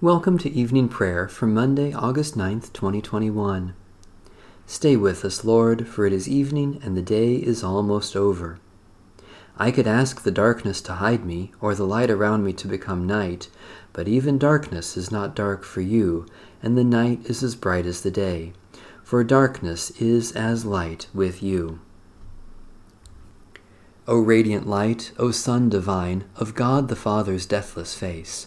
Welcome to evening prayer for Monday, August 9th, 2021. Stay with us, Lord, for it is evening and the day is almost over. I could ask the darkness to hide me, or the light around me to become night, but even darkness is not dark for you, and the night is as bright as the day, for darkness is as light with you. O radiant light, O Sun divine, of God the Father's deathless face,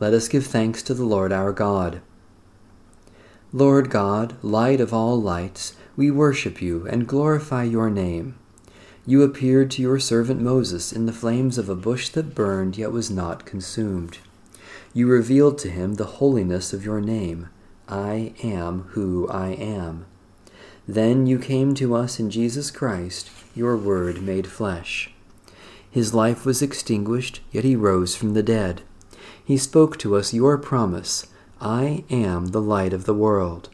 Let us give thanks to the Lord our God. Lord God, light of all lights, we worship you and glorify your name. You appeared to your servant Moses in the flames of a bush that burned yet was not consumed. You revealed to him the holiness of your name. I am who I am. Then you came to us in Jesus Christ, your Word made flesh. His life was extinguished, yet he rose from the dead he spoke to us your promise I am the light of the world.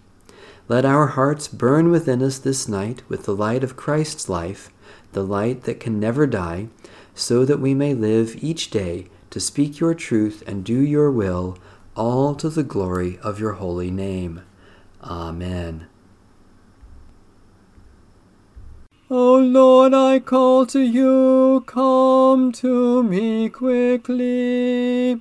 Let our hearts burn within us this night with the light of Christ's life, the light that can never die, so that we may live each day to speak your truth and do your will, all to the glory of your holy name. Amen. O Lord, I call to you, come to me quickly.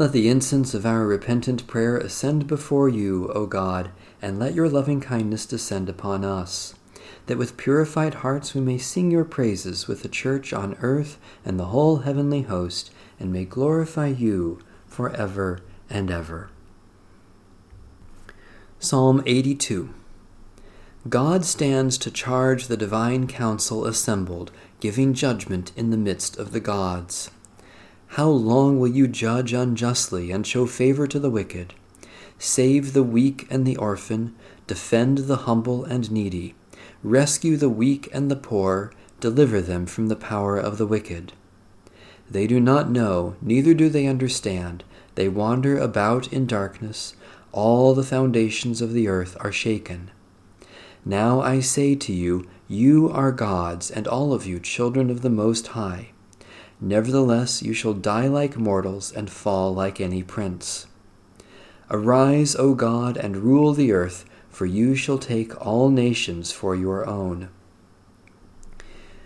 Let the incense of our repentant prayer ascend before you, O God, and let your loving kindness descend upon us, that with purified hearts we may sing your praises with the church on earth and the whole heavenly host, and may glorify you for ever and ever. Psalm 82 God stands to charge the divine council assembled, giving judgment in the midst of the gods. How long will you judge unjustly and show favor to the wicked? Save the weak and the orphan, defend the humble and needy, rescue the weak and the poor, deliver them from the power of the wicked. They do not know, neither do they understand. They wander about in darkness. All the foundations of the earth are shaken. Now I say to you, you are gods, and all of you children of the Most High. Nevertheless, you shall die like mortals and fall like any prince. Arise, O God, and rule the earth, for you shall take all nations for your own.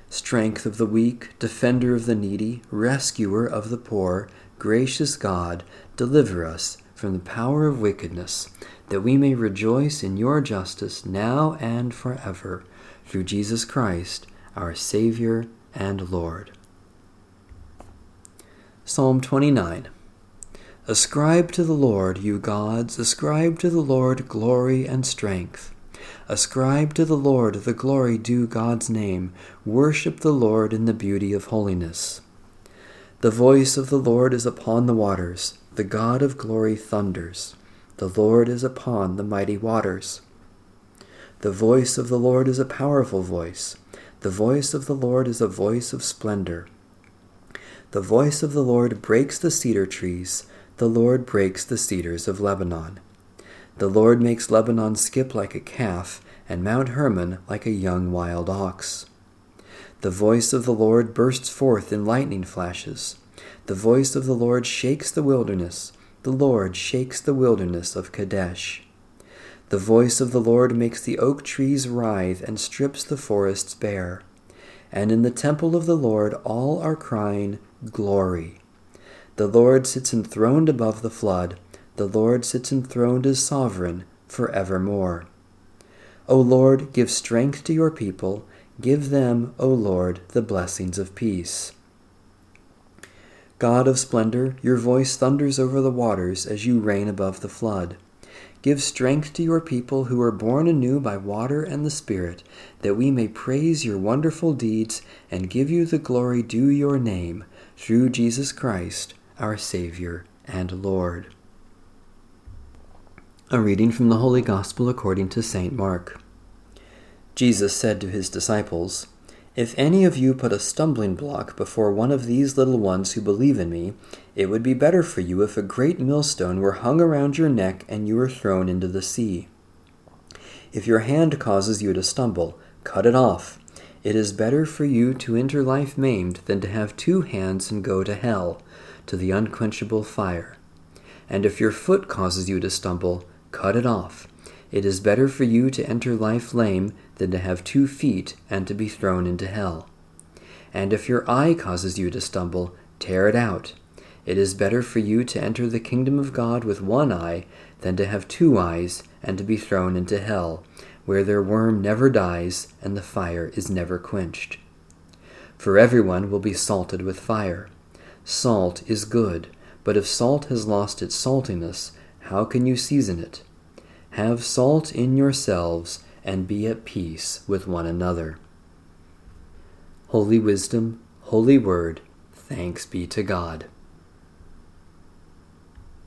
Strength of the weak, defender of the needy, rescuer of the poor, gracious God, deliver us from the power of wickedness, that we may rejoice in your justice now and forever, through Jesus Christ, our Savior and Lord. Psalm 29 Ascribe to the Lord, you gods, ascribe to the Lord glory and strength. Ascribe to the Lord the glory due God's name. Worship the Lord in the beauty of holiness. The voice of the Lord is upon the waters. The God of glory thunders. The Lord is upon the mighty waters. The voice of the Lord is a powerful voice. The voice of the Lord is a voice of splendor. The voice of the Lord breaks the cedar trees. The Lord breaks the cedars of Lebanon. The Lord makes Lebanon skip like a calf, and Mount Hermon like a young wild ox. The voice of the Lord bursts forth in lightning flashes. The voice of the Lord shakes the wilderness. The Lord shakes the wilderness of Kadesh. The voice of the Lord makes the oak trees writhe and strips the forests bare. And in the temple of the Lord all are crying, Glory. The Lord sits enthroned above the flood. The Lord sits enthroned as sovereign for evermore. O Lord, give strength to your people. Give them, O Lord, the blessings of peace. God of splendor, your voice thunders over the waters as you reign above the flood. Give strength to your people who are born anew by water and the Spirit, that we may praise your wonderful deeds and give you the glory due your name, through Jesus Christ our Savior and Lord. A reading from the Holy Gospel according to St. Mark. Jesus said to his disciples, If any of you put a stumbling block before one of these little ones who believe in me, it would be better for you if a great millstone were hung around your neck and you were thrown into the sea. If your hand causes you to stumble, cut it off. It is better for you to enter life maimed than to have two hands and go to hell to the unquenchable fire. And if your foot causes you to stumble, cut it off. It is better for you to enter life lame than to have two feet and to be thrown into hell. And if your eye causes you to stumble, tear it out. It is better for you to enter the kingdom of God with one eye than to have two eyes and to be thrown into hell, where their worm never dies and the fire is never quenched. For everyone will be salted with fire. Salt is good, but if salt has lost its saltiness, how can you season it? Have salt in yourselves, and be at peace with one another. Holy Wisdom, Holy Word, thanks be to God.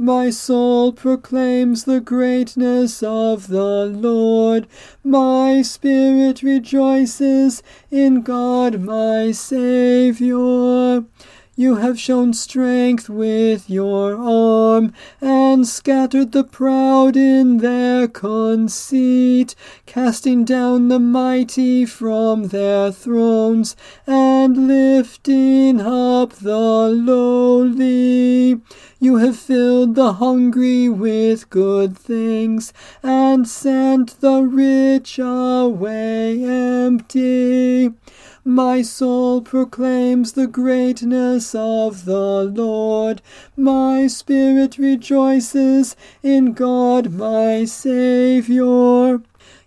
My soul proclaims the greatness of the Lord. My spirit rejoices in God my Saviour. You have shown strength with your arm, and scattered the proud in their conceit, casting down the mighty from their thrones, and lifting up the lowly. You have filled the hungry with good things, and sent the rich away empty. My soul proclaims the greatness of the Lord. My spirit rejoices in God my Saviour.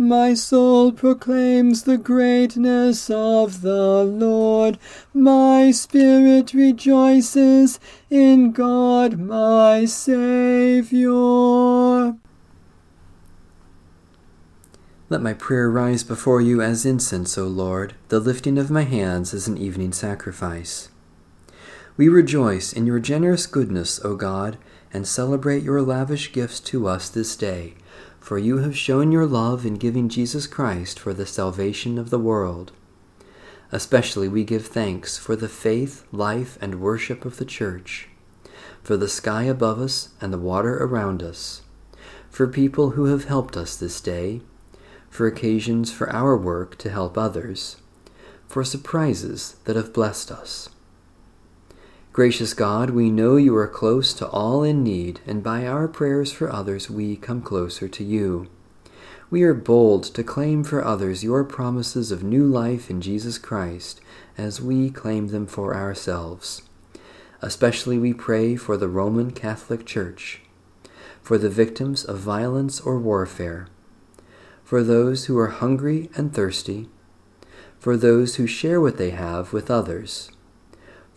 My soul proclaims the greatness of the Lord. My spirit rejoices in God my Saviour. Let my prayer rise before you as incense, O Lord, the lifting of my hands as an evening sacrifice. We rejoice in your generous goodness, O God, and celebrate your lavish gifts to us this day for you have shown your love in giving Jesus Christ for the salvation of the world. Especially we give thanks for the faith, life, and worship of the Church, for the sky above us and the water around us, for people who have helped us this day, for occasions for our work to help others, for surprises that have blessed us. Gracious God, we know you are close to all in need, and by our prayers for others we come closer to you. We are bold to claim for others your promises of new life in Jesus Christ as we claim them for ourselves. Especially we pray for the Roman Catholic Church, for the victims of violence or warfare, for those who are hungry and thirsty, for those who share what they have with others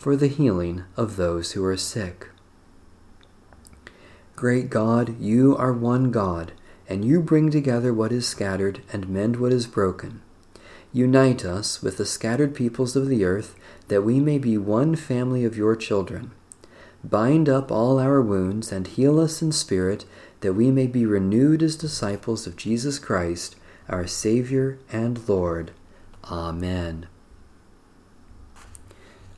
for the healing of those who are sick. Great God, you are one God, and you bring together what is scattered and mend what is broken. Unite us with the scattered peoples of the earth, that we may be one family of your children. Bind up all our wounds and heal us in spirit, that we may be renewed as disciples of Jesus Christ, our Savior and Lord. Amen.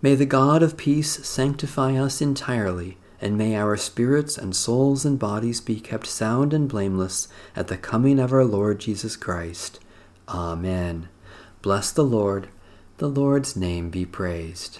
May the God of peace sanctify us entirely, and may our spirits and souls and bodies be kept sound and blameless at the coming of our Lord Jesus Christ. Amen. Bless the Lord. The Lord's name be praised.